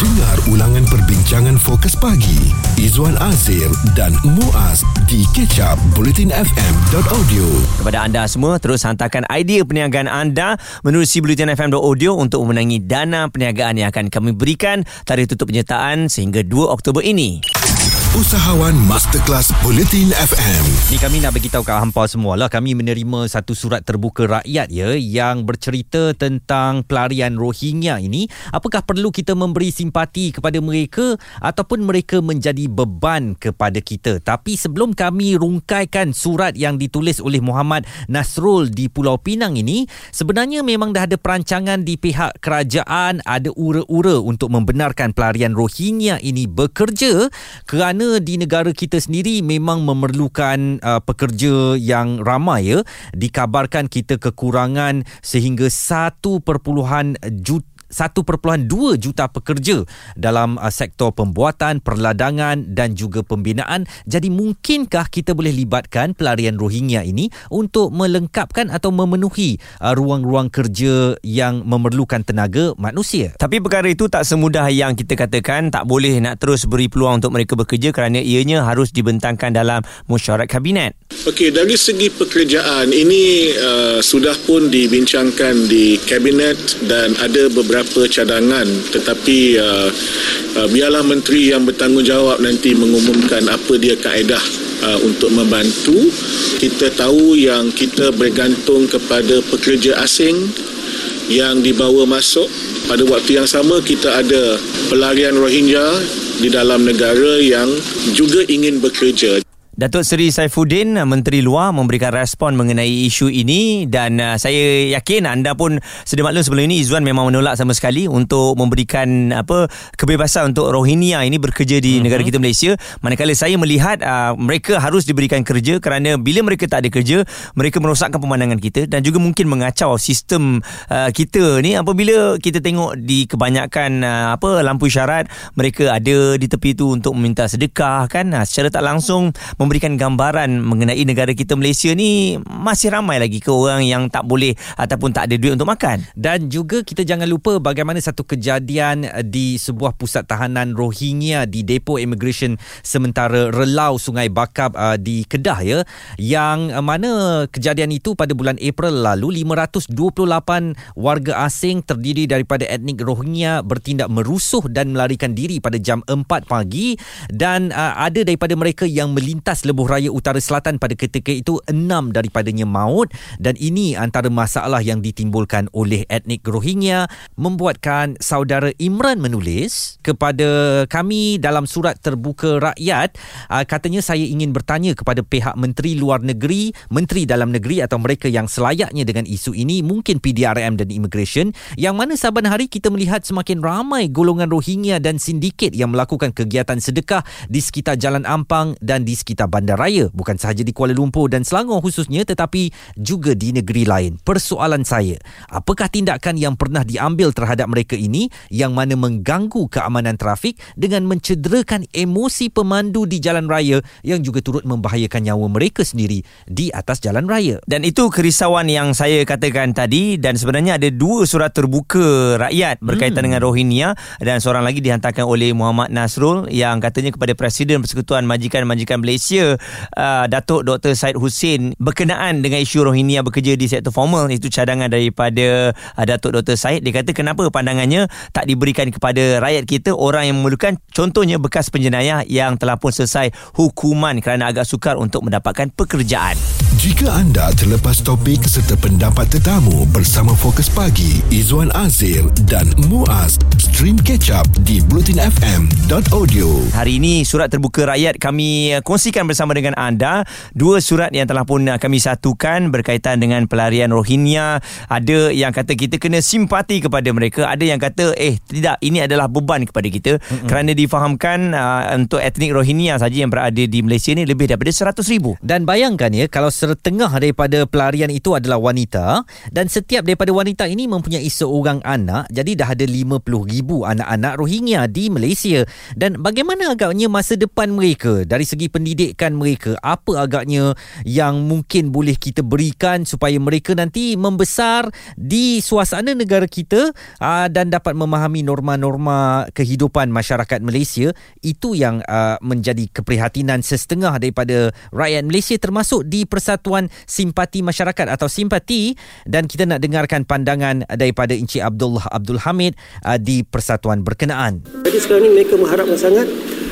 Dengar ulangan perbincangan fokus pagi. Izwan Azir dan Muaz di kecap bulletinfm.audio Kepada anda semua, terus hantarkan idea perniagaan anda menerusi bulletinfm.audio untuk memenangi dana perniagaan yang akan kami berikan. Tarikh tutup penyertaan sehingga 2 Oktober ini. Usahawan Masterclass Bulletin FM Ni kami nak beritahu kat hampa semua lah Kami menerima satu surat terbuka rakyat ya Yang bercerita tentang pelarian Rohingya ini. Apakah perlu kita memberi simpati kepada mereka Ataupun mereka menjadi beban kepada kita? Tapi sebelum kami rungkaikan surat yang ditulis oleh Muhammad Nasrul di Pulau Pinang ini Sebenarnya memang dah ada perancangan di pihak kerajaan Ada ura-ura untuk membenarkan pelarian Rohingya ini bekerja Kerana kerana di negara kita sendiri memang memerlukan uh, pekerja yang ramai ya? Dikabarkan kita kekurangan sehingga 1.1 juta 1.2 juta pekerja dalam uh, sektor pembuatan, perladangan dan juga pembinaan. Jadi mungkinkah kita boleh libatkan pelarian Rohingya ini untuk melengkapkan atau memenuhi uh, ruang-ruang kerja yang memerlukan tenaga manusia? Tapi perkara itu tak semudah yang kita katakan tak boleh nak terus beri peluang untuk mereka bekerja kerana ianya harus dibentangkan dalam mesyuarat kabinet. Okey, dari segi pekerjaan ini uh, sudah pun dibincangkan di kabinet dan ada beberapa cadangan tetapi uh, uh, biarlah menteri yang bertanggungjawab nanti mengumumkan apa dia kaedah uh, untuk membantu. Kita tahu yang kita bergantung kepada pekerja asing yang dibawa masuk pada waktu yang sama kita ada pelarian Rohingya di dalam negara yang juga ingin bekerja. Datuk Seri Saifuddin Menteri Luar memberikan respon mengenai isu ini. Dan uh, saya yakin anda pun sedia maklum sebelum ini Izzuan memang menolak sama sekali untuk memberikan apa kebebasan untuk Rohingya ini bekerja di mm-hmm. negara kita Malaysia. Manakala saya melihat uh, mereka harus diberikan kerja kerana bila mereka tak ada kerja mereka merosakkan pemandangan kita dan juga mungkin mengacau sistem uh, kita ni. Apabila kita tengok di kebanyakan uh, apa lampu syarat mereka ada di tepi itu untuk meminta sedekah kan? Uh, secara tak langsung memberikan gambaran mengenai negara kita Malaysia ni masih ramai lagi ke orang yang tak boleh ataupun tak ada duit untuk makan. Dan juga kita jangan lupa bagaimana satu kejadian di sebuah pusat tahanan Rohingya di depo immigration sementara Relau Sungai Bakap uh, di Kedah ya yang uh, mana kejadian itu pada bulan April lalu 528 warga asing terdiri daripada etnik Rohingya bertindak merusuh dan melarikan diri pada jam 4 pagi dan uh, ada daripada mereka yang melintas atas lebuh raya utara selatan pada ketika itu enam daripadanya maut. Dan ini antara masalah yang ditimbulkan oleh etnik Rohingya membuatkan saudara Imran menulis kepada kami dalam surat terbuka rakyat uh, katanya saya ingin bertanya kepada pihak menteri luar negeri menteri dalam negeri atau mereka yang selayaknya dengan isu ini mungkin PDRM dan immigration yang mana saban hari kita melihat semakin ramai golongan Rohingya dan sindiket yang melakukan kegiatan sedekah di sekitar Jalan Ampang dan di sekitar bandaraya bukan sahaja di Kuala Lumpur dan Selangor khususnya tetapi juga di negeri lain. Persoalan saya, apakah tindakan yang pernah diambil terhadap mereka ini yang mana mengganggu keamanan trafik dengan mencederakan emosi pemandu di jalan raya yang juga turut membahayakan nyawa mereka sendiri di atas jalan raya. Dan itu kerisauan yang saya katakan tadi dan sebenarnya ada dua surat terbuka rakyat berkaitan hmm. dengan Rohingya dan seorang lagi dihantarkan oleh Muhammad Nasrul yang katanya kepada Presiden Persekutuan Majikan-Majikan Malaysia Malaysia uh, Datuk Dr. Said Hussein berkenaan dengan isu Rohingya bekerja di sektor formal itu cadangan daripada uh, Datuk Dr. Said dia kata kenapa pandangannya tak diberikan kepada rakyat kita orang yang memerlukan contohnya bekas penjenayah yang telah pun selesai hukuman kerana agak sukar untuk mendapatkan pekerjaan jika anda terlepas topik serta pendapat tetamu bersama Fokus Pagi Izwan Azir dan Muaz stream catch up di blutinfm.audio hari ini surat terbuka rakyat kami kongsikan bersama dengan anda dua surat yang telah pun kami satukan berkaitan dengan pelarian Rohingya. Ada yang kata kita kena simpati kepada mereka, ada yang kata eh tidak ini adalah beban kepada kita mm-hmm. kerana difahamkan uh, untuk etnik Rohingya saja yang berada di Malaysia ni lebih daripada 100 ribu. Dan bayangkan ya kalau 100 setengah daripada pelarian itu adalah wanita. Dan setiap daripada wanita ini mempunyai seorang anak. Jadi dah ada 50 ribu anak-anak Rohingya di Malaysia. Dan bagaimana agaknya masa depan mereka? Dari segi pendidikan mereka apa agaknya yang mungkin boleh kita berikan supaya mereka nanti membesar di suasana negara kita aa, dan dapat memahami norma-norma kehidupan masyarakat Malaysia? Itu yang aa, menjadi keprihatinan setengah daripada rakyat Malaysia termasuk di Persatuan Simpati Masyarakat atau Simpati. Dan kita nak dengarkan pandangan daripada Encik Abdullah Abdul Hamid uh, di persatuan berkenaan. Jadi sekarang ni mereka mengharapkan sangat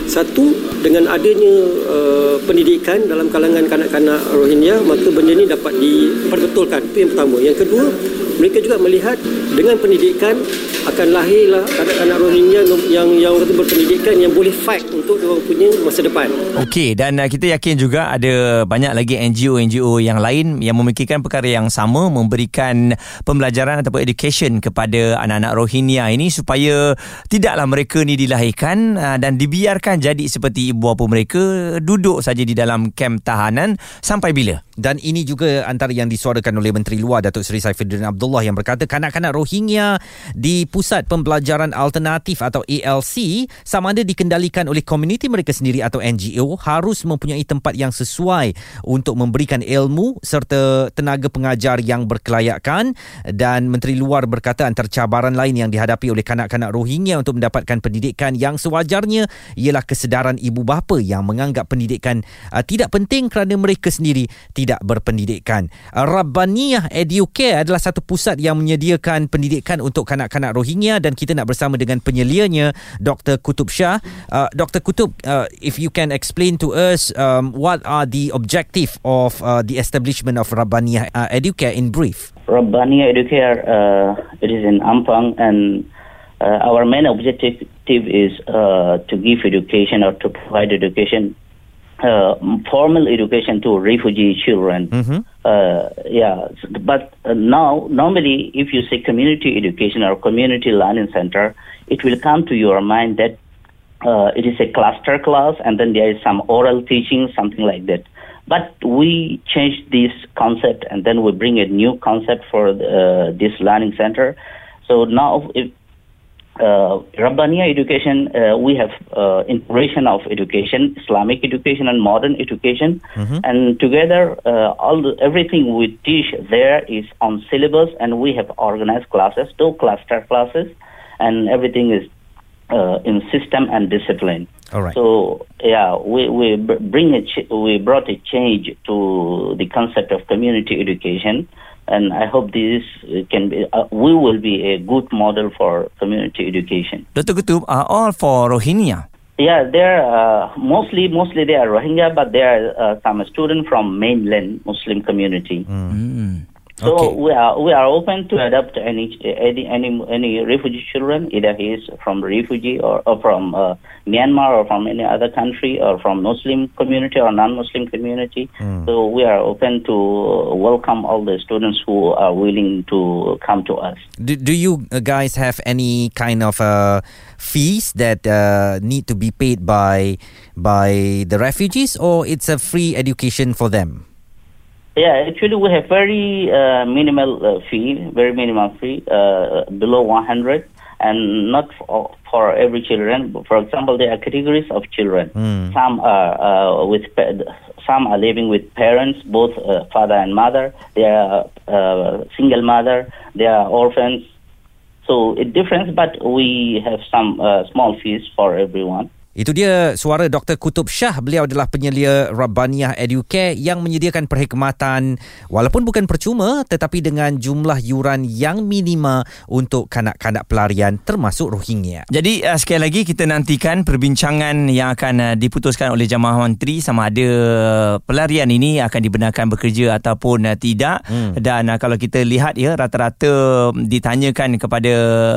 satu dengan adanya uh, pendidikan dalam kalangan kanak-kanak Rohingya maka benda ini dapat diperbetulkan itu yang pertama. Yang kedua mereka juga melihat dengan pendidikan akan lahirlah kanak-kanak Rohingya yang yang kata berpendidikan yang boleh fight untuk orang punya masa depan Okey dan uh, kita yakin juga ada banyak lagi NGO-NGO yang lain yang memikirkan perkara yang sama memberikan pembelajaran ataupun education kepada anak-anak Rohingya ini supaya tidaklah mereka ni dilahirkan uh, dan dibiarkan jadi seperti ibu bapa mereka duduk saja di dalam kem tahanan sampai bila? Dan ini juga antara yang disuarakan oleh Menteri Luar Datuk Seri Saifuddin Abdullah yang berkata kanak-kanak Rohingya di Pusat Pembelajaran Alternatif atau ALC sama ada dikendalikan oleh komuniti mereka sendiri atau NGO harus mempunyai tempat yang sesuai untuk memberikan ilmu serta tenaga pengajar yang berkelayakan dan Menteri Luar berkata antara cabaran lain yang dihadapi oleh kanak-kanak Rohingya untuk mendapatkan pendidikan yang sewajarnya ialah kesedaran ibu bapa yang menganggap pendidikan uh, tidak penting kerana mereka sendiri tidak berpendidikan. Rabbaniyah Educare adalah satu pusat yang menyediakan pendidikan untuk kanak-kanak Rohingya dan kita nak bersama dengan penyelianya Dr. Kutub Shah. Uh, Dr. Kutub, uh, if you can explain to us um, what are the objective of uh, the establishment of Rabbaniyah uh, Educare in brief. Rabbania Educare, uh, it is in Ampang, and uh, our main objective is uh, to give education or to provide education, uh, formal education to refugee children. Mhm. Uh, yeah, but uh, now normally, if you say community education or community learning center, it will come to your mind that uh, it is a cluster class, and then there is some oral teaching, something like that. But we changed this concept, and then we bring a new concept for the, uh, this learning center. So now, if uh, Rabbania education, uh, we have uh, integration of education, Islamic education and modern education, and together, uh, all the, everything we teach there is on syllabus, and we have organized classes, two cluster classes, and everything is uh, in system and discipline. All right. So yeah, we we br- bring a ch- we brought a change to the concept of community education, and I hope this can be uh, we will be a good model for community education. Dr. Kutub are all for Rohingya. Yeah, they're uh, mostly mostly they are Rohingya, but there are uh, some students from mainland Muslim community. Hmm. So Okay. we are we are open to adopt any any any, any refugee children, either he is from refugee or, or from uh, Myanmar or from any other country or from Muslim community or non-Muslim community. So we are open to welcome all the students who are willing to come to us. Do, do you guys have any kind of uh, fees that uh, need to be paid by by the refugees, or it's a free education for them? Yeah, actually we have very uh, minimal uh, fee, very minimal fee, uh, below 100, and not for, for every children. For example, there are categories of children. Some are uh, with pa- some are living with parents, both uh, father and mother. They are uh, single mother. They are orphans. So it differs, but we have some uh, small fees for everyone. Itu dia suara Dr. Kutub Shah. Beliau adalah penyelia Rabbaniyah Educare yang menyediakan perkhidmatan walaupun bukan percuma tetapi dengan jumlah yuran yang minima untuk kanak-kanak pelarian termasuk Rohingya. Jadi uh, sekali lagi kita nantikan perbincangan yang akan uh, diputuskan oleh Jamaah Menteri sama ada pelarian ini akan dibenarkan bekerja ataupun uh, tidak hmm. dan uh, kalau kita lihat ya rata-rata ditanyakan kepada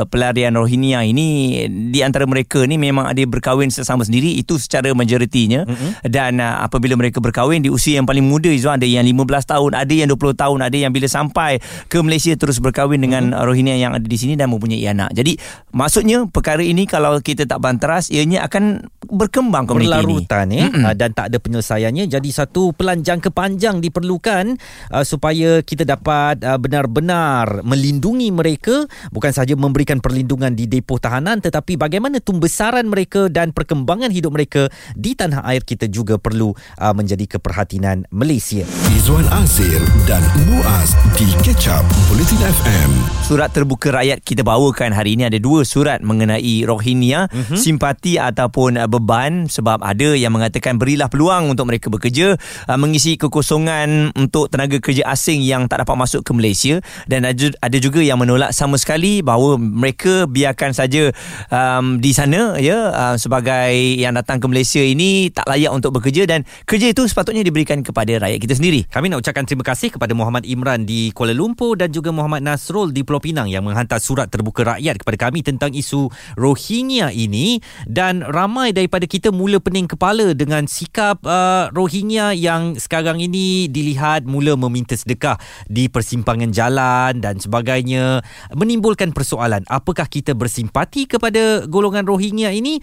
pelarian Rohingya ini di antara mereka ni memang ada berkahwin sesama bersama sendiri itu secara majoritinya mm-hmm. dan uh, apabila mereka berkahwin di usia yang paling muda Izwan ada yang 15 tahun ada yang 20 tahun ada yang bila sampai ke Malaysia terus berkahwin dengan mm-hmm. Rohingya yang ada di sini dan mempunyai anak jadi maksudnya perkara ini kalau kita tak banteras ianya akan berkembang komuniti ini berlarutan ya mm-hmm. dan tak ada penyelesaiannya jadi satu pelan jangka panjang diperlukan uh, supaya kita dapat uh, benar-benar melindungi mereka bukan sahaja memberikan perlindungan di depo tahanan tetapi bagaimana tumbesaran mereka dan perkembangan hidup mereka di tanah air kita juga perlu uh, menjadi keperhatian Malaysia. Izwan Azir dan Muaz di Catch Up Bulletin FM. Surat terbuka rakyat kita bawakan hari ini ada dua surat mengenai Rohingya, mm-hmm. simpati ataupun uh, beban sebab ada yang mengatakan berilah peluang untuk mereka bekerja, uh, mengisi kekosongan untuk tenaga kerja asing yang tak dapat masuk ke Malaysia dan ada juga yang menolak sama sekali bahawa mereka biarkan saja um, di sana ya uh, sebagai yang datang ke Malaysia ini tak layak untuk bekerja dan kerja itu sepatutnya diberikan kepada rakyat kita sendiri. Kami nak ucapkan terima kasih kepada Muhammad Imran di Kuala Lumpur dan juga Muhammad Nasrul di Pulau Pinang yang menghantar surat terbuka rakyat kepada kami tentang isu Rohingya ini dan ramai daripada kita mula pening kepala dengan sikap uh, Rohingya yang sekarang ini dilihat mula meminta sedekah di persimpangan jalan dan sebagainya menimbulkan persoalan apakah kita bersimpati kepada golongan Rohingya ini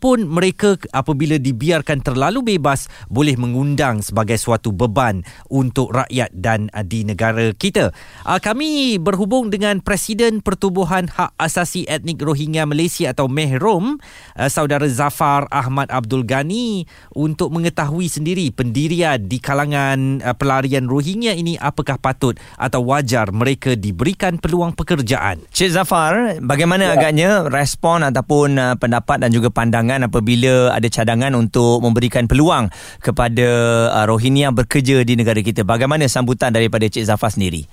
ataupun mereka apabila dibiarkan terlalu bebas boleh mengundang sebagai suatu beban untuk rakyat dan uh, di negara kita. Uh, kami berhubung dengan Presiden Pertubuhan Hak Asasi Etnik Rohingya Malaysia atau Mehrom, uh, saudara Zafar Ahmad Abdul Ghani untuk mengetahui sendiri pendirian di kalangan pelarian Rohingya ini apakah patut atau wajar mereka diberikan peluang pekerjaan. Cik Zafar, bagaimana ya. agaknya respon ataupun pendapat dan juga pandangan apabila ada cadangan untuk memberikan peluang kepada uh, Rohingya bekerja di negara kita? Bagaimana sambutan daripada Cik Zafar sendiri?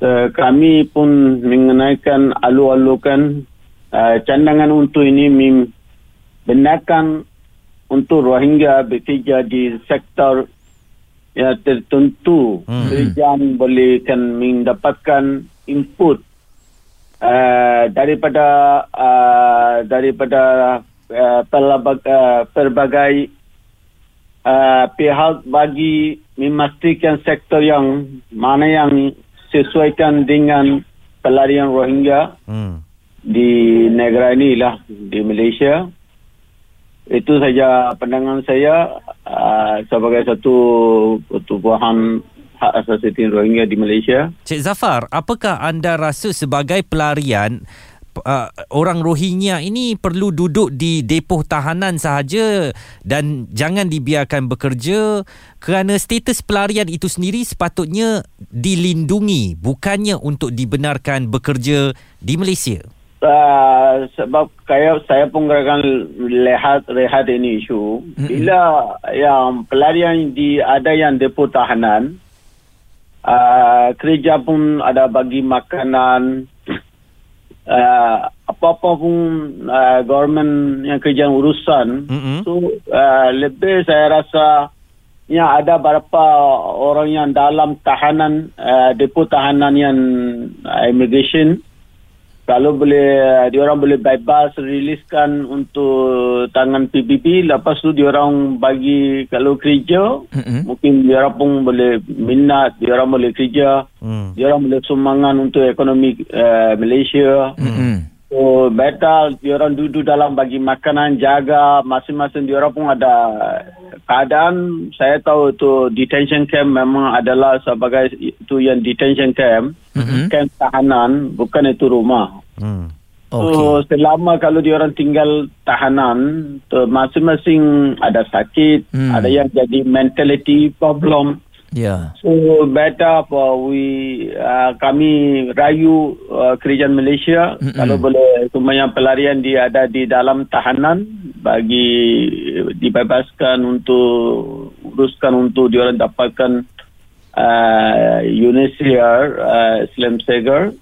Uh, kami pun mengenaikan alu-alukan uh, candangan untuk ini membenarkan untuk Rohingya bekerja di sektor ya tertentu hmm. kerajaan boleh kan mendapatkan input uh, daripada uh, daripada uh, pelabag, uh, pelbagai uh, pihak bagi memastikan sektor yang mana yang sesuaikan dengan pelarian Rohingya hmm. di negara ini lah di Malaysia itu saja pandangan saya uh, sebagai satu pertubuhan hak asasi Rohingya di Malaysia. Cik Zafar, apakah anda rasa sebagai pelarian uh, orang Rohingya ini perlu duduk di depoh tahanan sahaja dan jangan dibiarkan bekerja kerana status pelarian itu sendiri sepatutnya dilindungi bukannya untuk dibenarkan bekerja di Malaysia? Uh, sebab kayak saya pun akan lihat rehat ini isu bila yang pelarian di ada yang depo tahanan uh, kerja pun ada bagi makanan uh, apa-apa pun uh, government yang kerja urusan mm-hmm. so uh, lebih saya rasa yang ada beberapa orang yang dalam tahanan uh, depo tahanan yang uh, immigration kalau boleh dia orang boleh bebas riliskan untuk tangan PBB lepas tu dia orang bagi kalau kerja mm-hmm. mungkin dia orang pun boleh minat dia orang boleh kerja mm. dia orang boleh sumbangan untuk ekonomi uh, Malaysia mm-hmm. So better dia orang duduk dalam bagi makanan jaga masing-masing dia orang pun ada keadaan saya tahu itu detention camp memang adalah sebagai itu yang detention camp mm-hmm. camp tahanan bukan itu rumah. Mm. Okay. So selama kalau dia orang tinggal tahanan tu masing-masing ada sakit, mm. ada yang jadi mentality problem. Yeah. So better for we uh, kami rayu uh, kerajaan Malaysia Mm-mm. kalau boleh semuanya pelarian dia ada di dalam tahanan bagi dibebaskan untuk uruskan untuk dia orang dapatkan uh, UNHCR uh, Islam Seger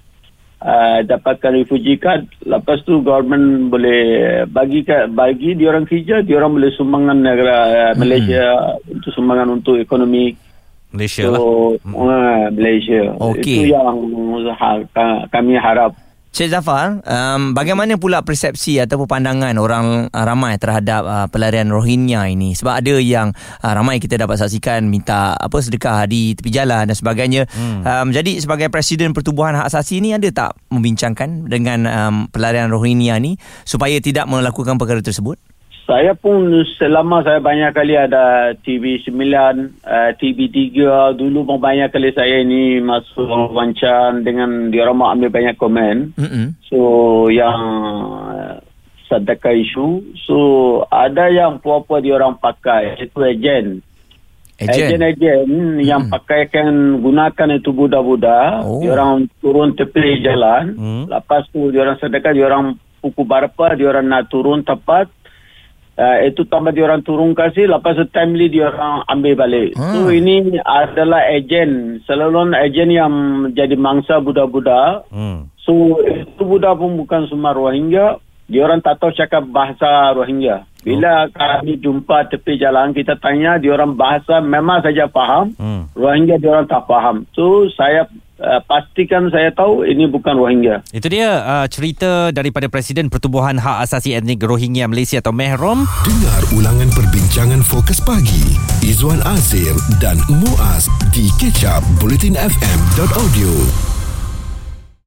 uh, dapatkan refugee card lepas tu government boleh bagi bagi dia orang kerja dia orang boleh sumbangan negara uh, Malaysia mm. untuk sumbangan untuk ekonomi Malaysia so, lah. Uh, Malaysia. Okay. Itu yang ha, kami harap Cik Zafar, um, bagaimana pula persepsi ataupun pandangan orang uh, ramai terhadap uh, pelarian Rohingya ini? Sebab ada yang uh, ramai kita dapat saksikan minta apa sedekah di tepi jalan dan sebagainya. Hmm. Um, jadi sebagai Presiden Pertubuhan Hak Asasi ini ada tak membincangkan dengan um, pelarian Rohingya ini supaya tidak melakukan perkara tersebut? Saya pun selama saya banyak kali ada TV9, uh, TV3 dulu pun banyak kali saya ini masuk wawancara dengan dia orang ambil banyak komen. Mm-hmm. So yang uh, sedekah isu. So ada yang apa-apa dia orang pakai itu ejen. Ejen-ejen mm. yang pakai kan gunakan itu budak-budak. Oh. Dia orang turun tepi jalan. Mm. Lepas tu dia orang sedekah dia orang pukul berapa dia orang nak turun tepat uh, itu tambah dia orang turun kasih lepas itu timely dia orang ambil balik hmm. so ini adalah ejen selalu ejen yang jadi mangsa budak-budak hmm. so itu budak pun bukan semua Rohingya dia orang tak tahu cakap bahasa Rohingya bila oh. kami jumpa tepi jalan kita tanya dia orang bahasa memang saja faham hmm. Rohingya dia orang tak faham so saya Uh, pastikan saya tahu ini bukan Rohingya. Itu dia uh, cerita daripada Presiden Pertubuhan Hak Asasi Etnik Rohingya Malaysia atau Mehrom. Dengar ulangan perbincangan fokus pagi Izwan Azir dan Muaz di kecap bulletinfm.audio.